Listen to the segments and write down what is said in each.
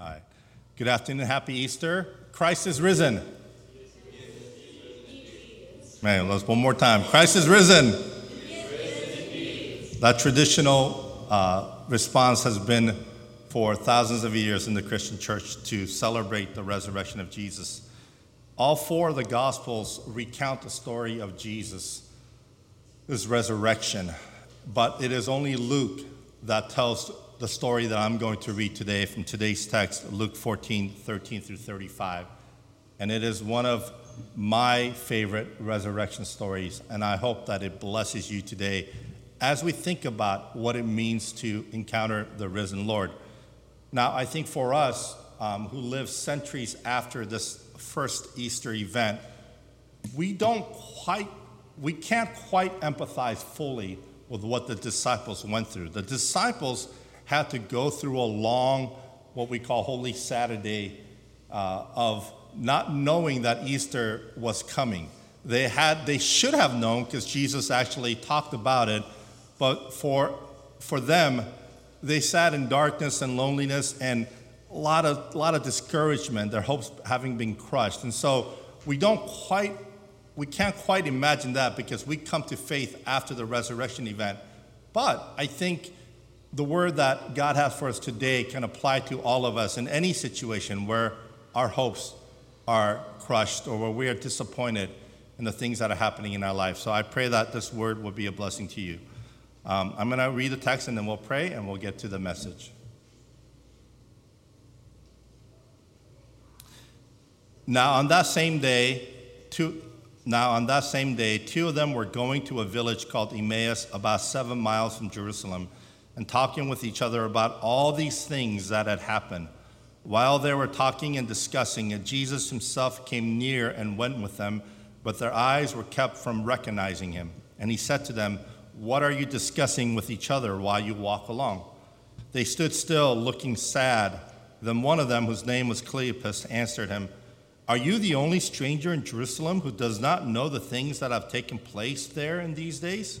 All right. Good afternoon. Happy Easter. Christ is risen. Man, let's one more time. Christ is risen. That traditional uh, response has been for thousands of years in the Christian church to celebrate the resurrection of Jesus. All four of the Gospels recount the story of Jesus, his resurrection, but it is only Luke that tells the story that I'm going to read today from today's text, Luke 14, 13 through 35. And it is one of my favorite resurrection stories, and I hope that it blesses you today as we think about what it means to encounter the risen Lord. Now, I think for us um, who live centuries after this first Easter event, we don't quite, we can't quite empathize fully with what the disciples went through. The disciples had to go through a long, what we call Holy Saturday, uh, of not knowing that Easter was coming. They had, they should have known because Jesus actually talked about it, but for for them, they sat in darkness and loneliness and a lot of a lot of discouragement. Their hopes having been crushed, and so we don't quite we can't quite imagine that because we come to faith after the resurrection event. But I think the word that God has for us today can apply to all of us in any situation where our hopes are crushed or where we are disappointed in the things that are happening in our life. So I pray that this word will be a blessing to you. Um, I'm going to read the text and then we'll pray and we'll get to the message. Now, on that same day, two, now on that same day, two of them were going to a village called Emmaus, about seven miles from Jerusalem and talking with each other about all these things that had happened. While they were talking and discussing Jesus himself came near and went with them, but their eyes were kept from recognizing him. And he said to them, What are you discussing with each other while you walk along? They stood still, looking sad. Then one of them, whose name was Cleopas, answered him, Are you the only stranger in Jerusalem who does not know the things that have taken place there in these days?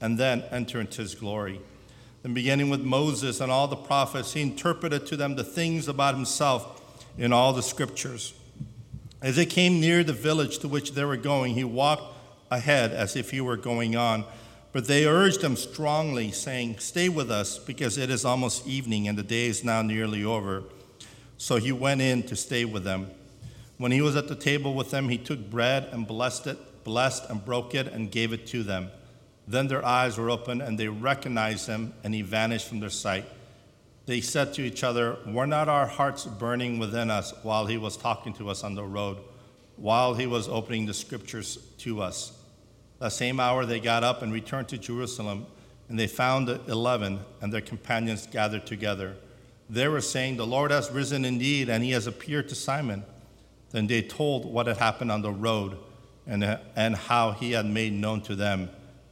And then enter into his glory. Then, beginning with Moses and all the prophets, he interpreted to them the things about himself in all the scriptures. As they came near the village to which they were going, he walked ahead as if he were going on. But they urged him strongly, saying, Stay with us, because it is almost evening and the day is now nearly over. So he went in to stay with them. When he was at the table with them, he took bread and blessed it, blessed and broke it, and gave it to them. Then their eyes were opened and they recognized him, and he vanished from their sight. They said to each other, Were not our hearts burning within us while he was talking to us on the road, while he was opening the scriptures to us? That same hour they got up and returned to Jerusalem, and they found the eleven and their companions gathered together. They were saying, The Lord has risen indeed, and he has appeared to Simon. Then they told what had happened on the road and, and how he had made known to them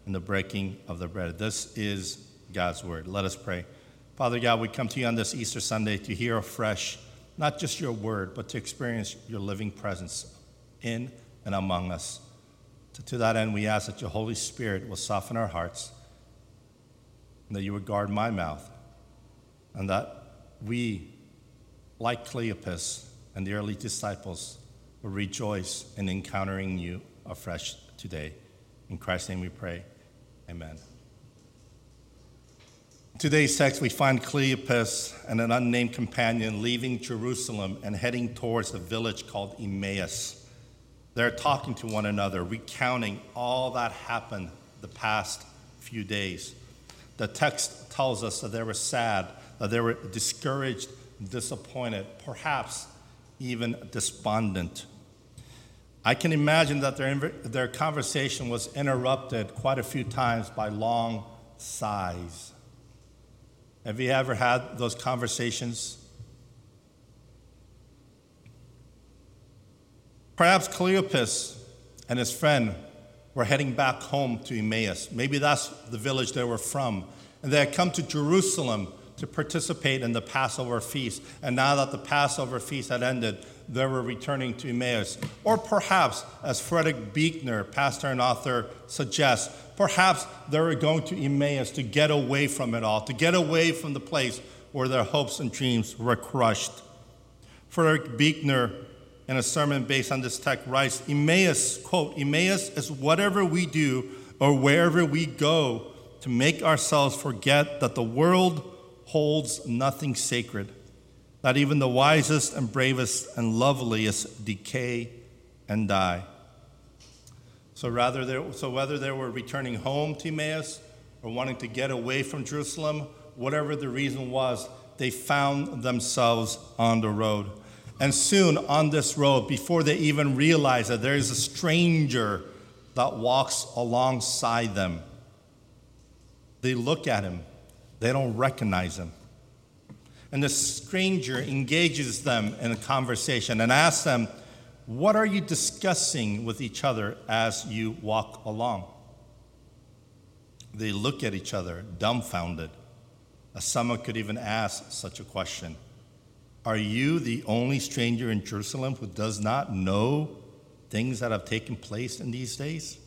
and the breaking of the bread. This is God's word. Let us pray. Father God, we come to you on this Easter Sunday to hear afresh, not just your word, but to experience your living presence in and among us. To, to that end, we ask that your Holy Spirit will soften our hearts, and that you would guard my mouth, and that we, like Cleopas and the early disciples, will rejoice in encountering you afresh today. In Christ's name we pray. Amen. today's text, we find Cleopas and an unnamed companion leaving Jerusalem and heading towards a village called Emmaus. They're talking to one another, recounting all that happened the past few days. The text tells us that they were sad, that they were discouraged, disappointed, perhaps even despondent. I can imagine that their, their conversation was interrupted quite a few times by long sighs. Have you ever had those conversations? Perhaps Cleopas and his friend were heading back home to Emmaus. Maybe that's the village they were from. And they had come to Jerusalem to participate in the Passover feast. And now that the Passover feast had ended, they were returning to Emmaus. Or perhaps, as Frederick Buechner, pastor and author, suggests, perhaps they were going to Emmaus to get away from it all, to get away from the place where their hopes and dreams were crushed. Frederick Buechner, in a sermon based on this text, writes Emmaus, quote, Emmaus is whatever we do or wherever we go to make ourselves forget that the world holds nothing sacred, that even the wisest and bravest and loveliest decay and die. So, rather they, so whether they were returning home to Emmaus or wanting to get away from Jerusalem, whatever the reason was, they found themselves on the road. And soon on this road, before they even realize that there is a stranger that walks alongside them, they look at him they don't recognize him. And the stranger engages them in a conversation and asks them, What are you discussing with each other as you walk along? They look at each other, dumbfounded, as someone could even ask such a question. Are you the only stranger in Jerusalem who does not know things that have taken place in these days?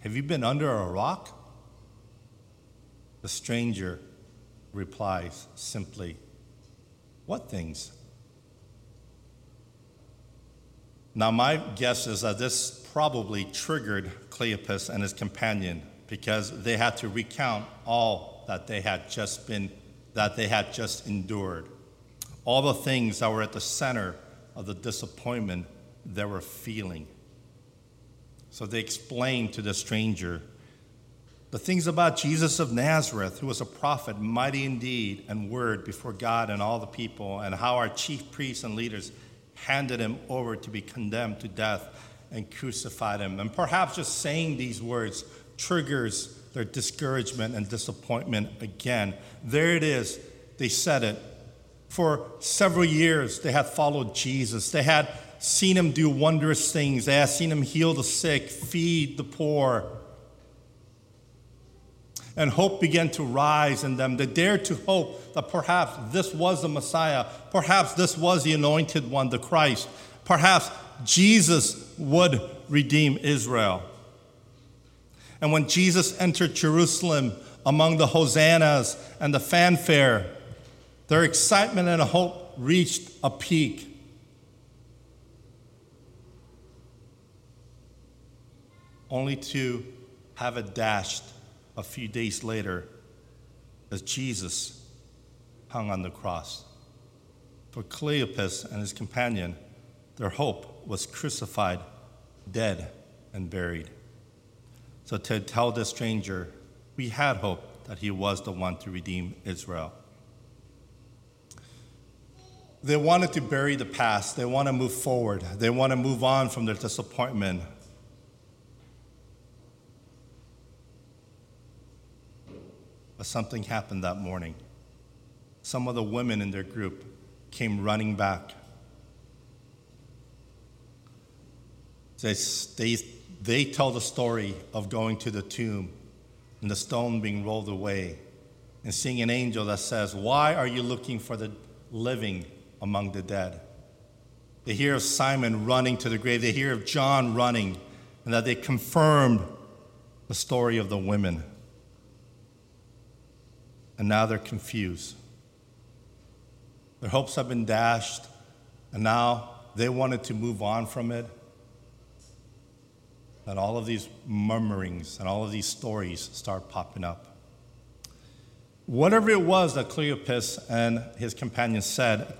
Have you been under a rock? The stranger replies simply, What things? Now, my guess is that this probably triggered Cleopas and his companion because they had to recount all that they had just been, that they had just endured, all the things that were at the center of the disappointment they were feeling. So they explained to the stranger the things about Jesus of Nazareth, who was a prophet, mighty in deed and word before God and all the people, and how our chief priests and leaders handed him over to be condemned to death and crucified him. And perhaps just saying these words triggers their discouragement and disappointment again. There it is. They said it. For several years, they had followed Jesus. They had seen him do wondrous things. They had seen him heal the sick, feed the poor and hope began to rise in them. They dared to hope that perhaps this was the Messiah, perhaps this was the anointed one, the Christ, perhaps Jesus would redeem Israel. And when Jesus entered Jerusalem among the hosannas and the fanfare, their excitement and hope reached a peak. Only to have it dashed a few days later as Jesus hung on the cross. For Cleopas and his companion, their hope was crucified, dead, and buried. So to tell the stranger, we had hope that he was the one to redeem Israel. They wanted to bury the past. They want to move forward. They want to move on from their disappointment. Something happened that morning. Some of the women in their group came running back. They, they, they tell the story of going to the tomb and the stone being rolled away and seeing an angel that says, Why are you looking for the living among the dead? They hear of Simon running to the grave, they hear of John running, and that they confirmed the story of the women and now they're confused. Their hopes have been dashed, and now they wanted to move on from it. And all of these murmurings and all of these stories start popping up. Whatever it was that Cleopas and his companions said,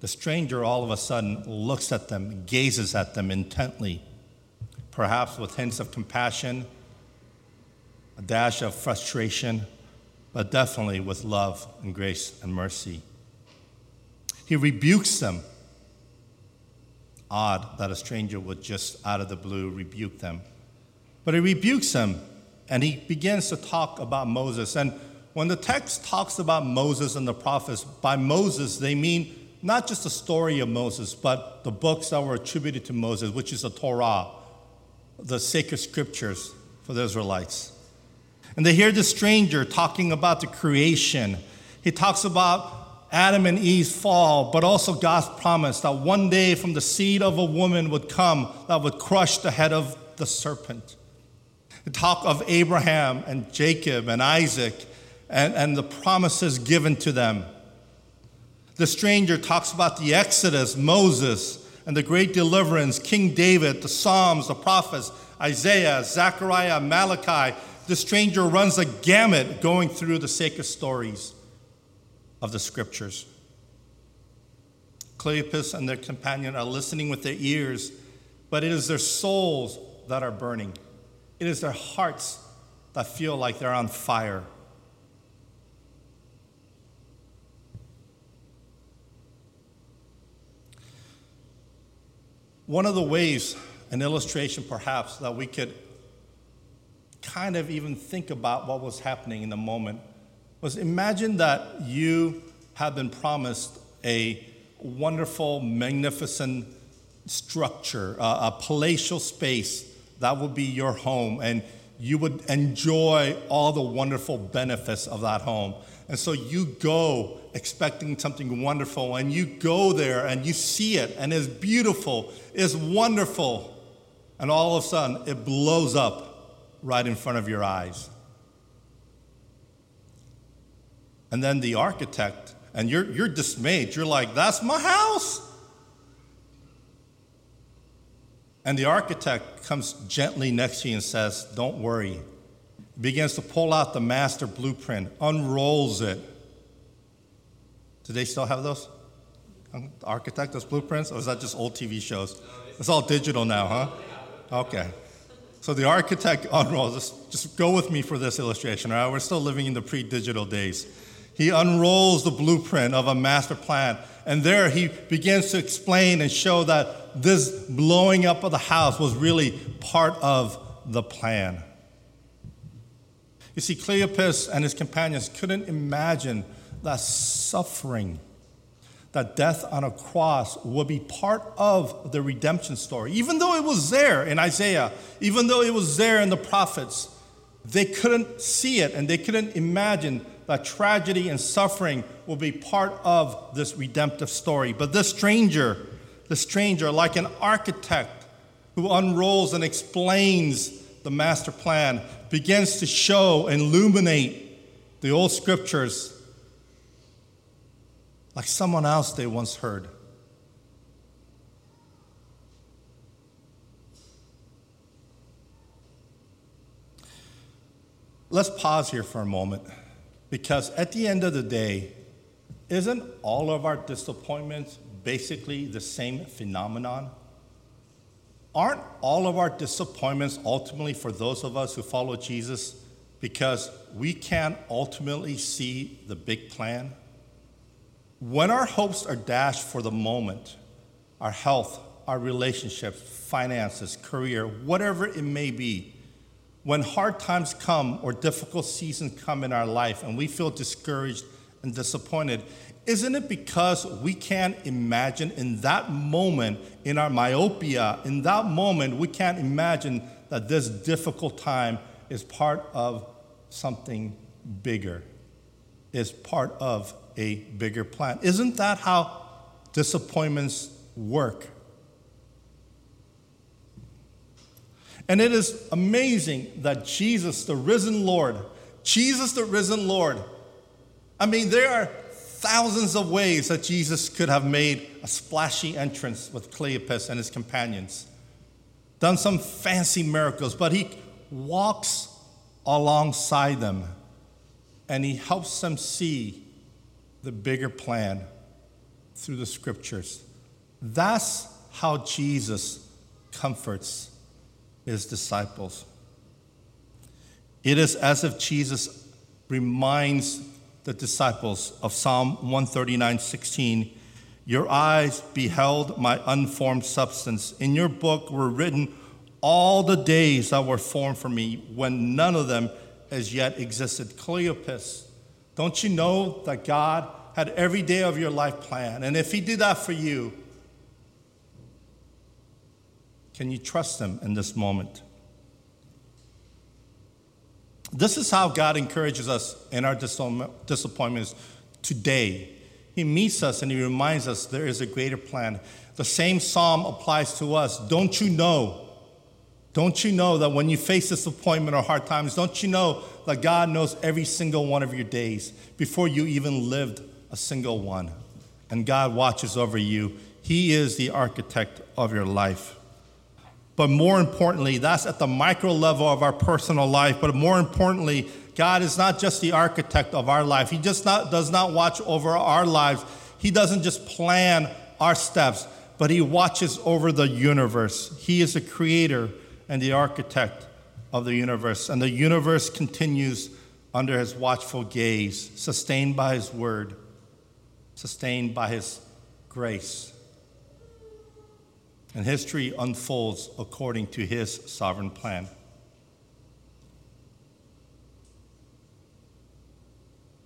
the stranger all of a sudden looks at them, gazes at them intently, perhaps with hints of compassion, a dash of frustration, but definitely with love and grace and mercy. He rebukes them. Odd that a stranger would just out of the blue rebuke them. But he rebukes them and he begins to talk about Moses. And when the text talks about Moses and the prophets, by Moses, they mean not just the story of Moses, but the books that were attributed to Moses, which is the Torah, the sacred scriptures for the Israelites. And they hear the stranger talking about the creation. He talks about Adam and Eve's fall, but also God's promise that one day from the seed of a woman would come that would crush the head of the serpent. He talk of Abraham and Jacob and Isaac and, and the promises given to them. The stranger talks about the Exodus, Moses, and the great deliverance, King David, the Psalms, the prophets, Isaiah, Zechariah, Malachi. The stranger runs a gamut going through the sacred stories of the scriptures. Cleopas and their companion are listening with their ears, but it is their souls that are burning. It is their hearts that feel like they're on fire. One of the ways, an illustration perhaps, that we could kind of even think about what was happening in the moment was imagine that you have been promised a wonderful, magnificent structure, a palatial space that would be your home, and you would enjoy all the wonderful benefits of that home. And so you go expecting something wonderful, and you go there and you see it, and it's beautiful, it's wonderful, and all of a sudden it blows up right in front of your eyes. And then the architect, and you're, you're dismayed. You're like, that's my house. And the architect comes gently next to you and says, Don't worry, begins to pull out the master blueprint, unrolls it. Do they still have those? Um, the architect, those blueprints? Or is that just old TV shows? It's all digital now, huh? Okay. So the architect oh, unrolls, just, just go with me for this illustration, right? We're still living in the pre digital days. He unrolls the blueprint of a master plan, and there he begins to explain and show that this blowing up of the house was really part of the plan. You see, Cleopas and his companions couldn't imagine that suffing, that death on a cross would be part of the redemption story. Even though it was there in Isaiah, even though it was there in the prophets, they couldn't see it and they couldn't imagine that tragedy and suffering will be part of this redemptive story. But this stranger, the stranger, like an architect who unrolls and explains the master plan, begins to show and illuminate the old scriptures like someone else they once heard. Let's pause here for a moment because at the end of the day, isn't all of our disappointments basically the same phenomenon? aren't all of our disappointments ultimately for those of us who follow Jesus because we can't ultimately see the big plan? When our hopes are dashed for the moment, our health, our relationships, finances, career, whatever it may be, when hard times come or difficult seasons come in our life and we feel discouraged and disappointed, isn't it because we can't imagine in that moment, in our myopia, in that moment, we can't imagine that this difficult time is part of something bigger, is part of a bigger plan? Isn't that how disappointments work? And it is amazing that Jesus, the risen Lord, Jesus, the risen Lord, I mean, there are thousands of ways that Jesus could have made a splashy entrance with Cleopas and his companions, done some fancy miracles, but he walks alongside them and he helps them see the bigger plan through the scriptures. That's how Jesus comforts his disciples. It is as if Jesus reminds the disciples of Psalm 139 16. Your eyes beheld my unformed substance. In your book were written all the days that were formed for me when none of them as yet existed. Cleopas, don't you know that God had every day of your life planned? And if He did that for you, can you trust Him in this moment? This is how God encourages us in our disappointments today. He meets us and He reminds us there is a greater plan. The same psalm applies to us. Don't you know? Don't you know that when you face disappointment or hard times, don't you know that God knows every single one of your days before you even lived a single one? And God watches over you. He is the architect of your life. But more importantly, that's at the micro level of our personal life. But more importantly, God is not just the architect of our life. He just not, does not watch over our lives. He doesn't just plan our steps, but He watches over the universe. He is the creator and the architect of the universe. And the universe continues under his watchful gaze, sustained by his word, sustained by his grace. And history unfolds according to his sovereign plan.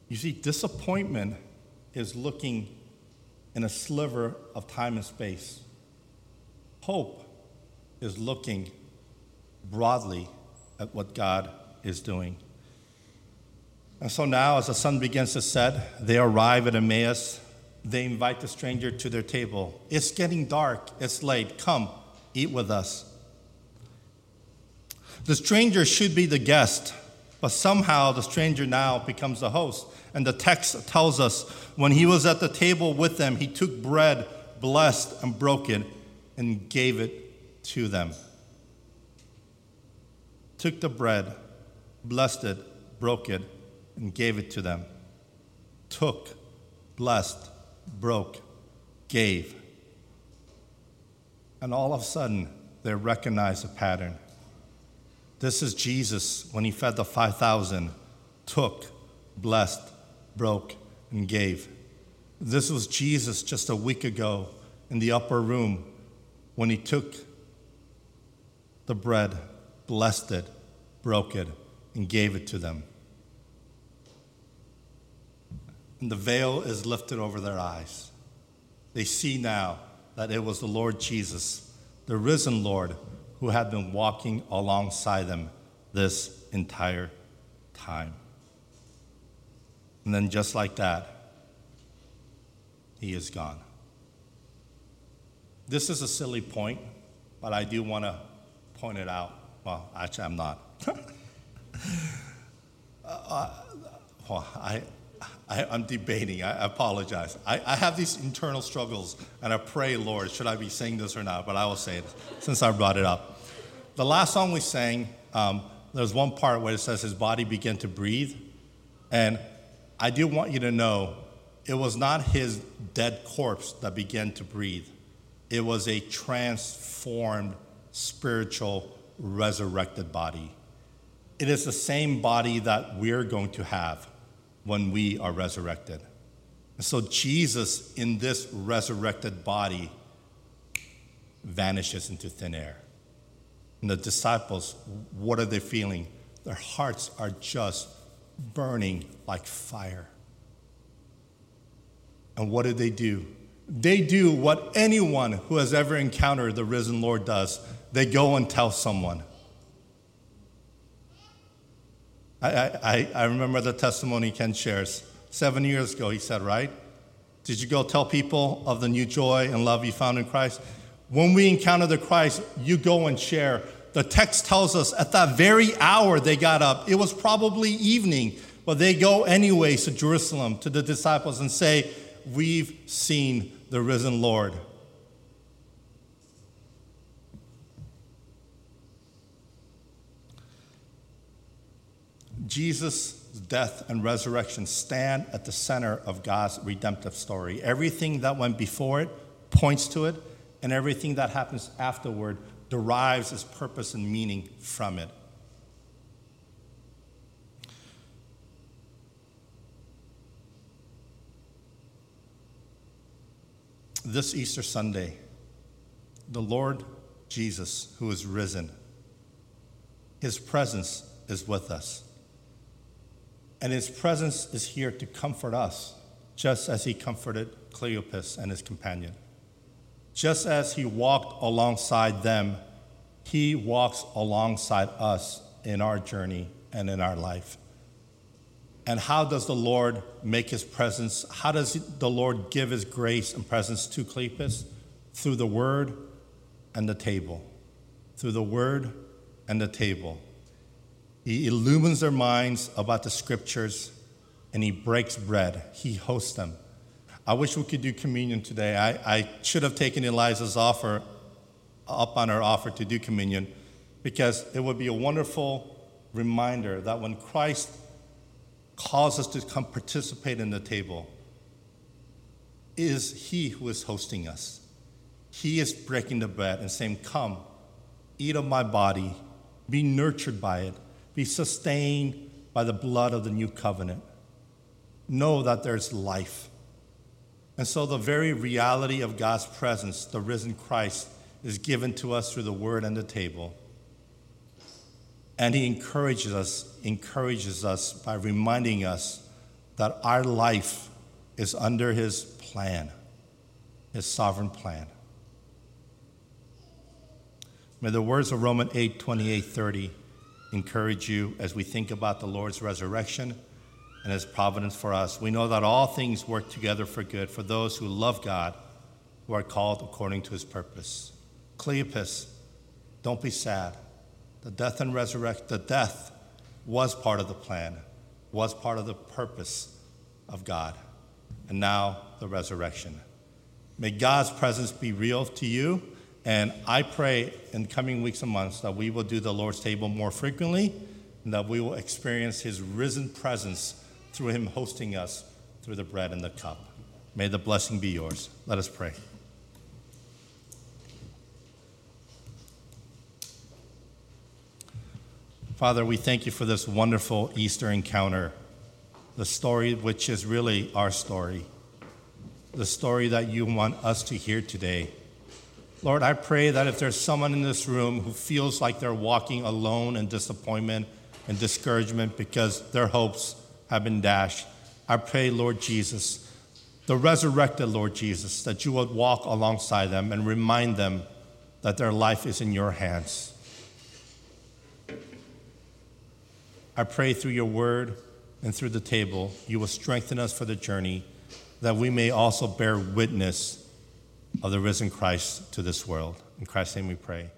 You see, disappointment is looking in a sliver of time and space. Hope is looking broadly at what God is doing. And so now, as the sun begins to set, they arrive at Emmaus. They invite the stranger to their table. It's getting dark, it's late. Come, eat with us. The stranger should be the guest, but somehow the stranger now becomes the host. And the text tells us when he was at the table with them, he took bread, blessed, and broke it, and gave it to them took the bread, blessed it, broke it, and gave it to them. Took, blessed, broke, gave. And all of a sudden, they recognize a pattern. This is Jesus when he fed the 5,000, took, blessed, broke, and gave. This was Jesus just a week ago in the upper room when he took the bread blessed it, broke it, and gave it to them. And the veil is lifted over their eyes. They see now that it was the Lord Jesus, the risen Lord, who had been walking alongside them this entire time. And then, just like that, he is gone. This is a silly point, but I do want to point it out. Well, actually, I'm not. uh, well, I, I, am debating. I apologize. I, I have these internal struggles, and I pray, Lord, should I be saying this or not? But I will say it since I brought it up. The last song we sang, um, there's one part where it says his body began to breathe. And I do want you to know it was not his dead corpse that began to breathe, it was a transformed spiritual resurrected body. It is the same body that we're going to have when we are resurrected. And so Jesus, in this resurrected body, vanishes into thin air. And the disciples, what are they feeling? Their hearts are just burning like fire. And what do they do? They do what anyone who has ever encountered the risen Lord does they go and tell someone. I, I, I remember the testimony Ken shares. Seven years ago, he said, right? Did you go tell people of the new joy and love you found in Christ? When we encounter the Christ, you go and share. The text tells us at that very hour they got up. It was probably evening, but they go anyways to Jerusalem to the disciples and say, We've seen the risen Lord. Jesus death, and resurrection stand at the center of God's redemptive story. Everything that went before it points to it, and everything that happens afterward derives its purpose and meaning from it. This Easter Sunday, the Lord Jesus, who is risen, his presence is with us. And his presence is here to comfort us, just as he comforted Cleopas and his companion. Just as he walked alongside them, he walks alongside us in our journey and in our life. And how does the Lord make his presence? How does the Lord give his grace and presence to Cleopas? Through the word and the table. Through the word and the table. He illumines their minds about the scriptures and he breaks bread. He hosts them. I wish we could do communion today. I, I should have taken Eliza's offer up on her offer to do communion because it would be a wonderful reminder that when Christ calls us to come participate in the table, is He who is hosting us. He is breaking the bread and saying, Come, eat of my body, be nurtured by it, be sustained by the blood of the new covenant. Know that there's life. And so, the very reality of God's presence, the risen Christ, is given to us through the word and the table. And he encourages us, encourages us by reminding us that our life is under his plan, his sovereign plan. May the words of Romans 8 28 30 encourage you as we think about the Lord's resurrection and his providence for us. We know that all things work together for good for those who love God, who are called according to his purpose. Cleopas, don't be sad. The death and resurrection, the death was part of the plan, was part of the purpose of God. And now the resurrection. May God's presence be real to you and I pray in coming weeks and months that we will do the Lord's table more frequently and that we will experience his risen presence through him hosting us through the bread and the cup. May the blessing be yours. Let us pray. Father, we thank you for this wonderful Easter encounter, the story which is really our story, the story that you want us to hear today. Lord, I pray that if there's someone in this room who feels like they're walking alone in disappointment and discouragement because their hopes have been dashed, I pray, Lord Jesus, the resurrected Lord Jesus, that you would walk alongside them and remind them that their life is in your hands. I pray through your word and through the table, you will strengthen us for the journey, that we may also bear witness of the risen Christ to this world. In Christ's name we pray.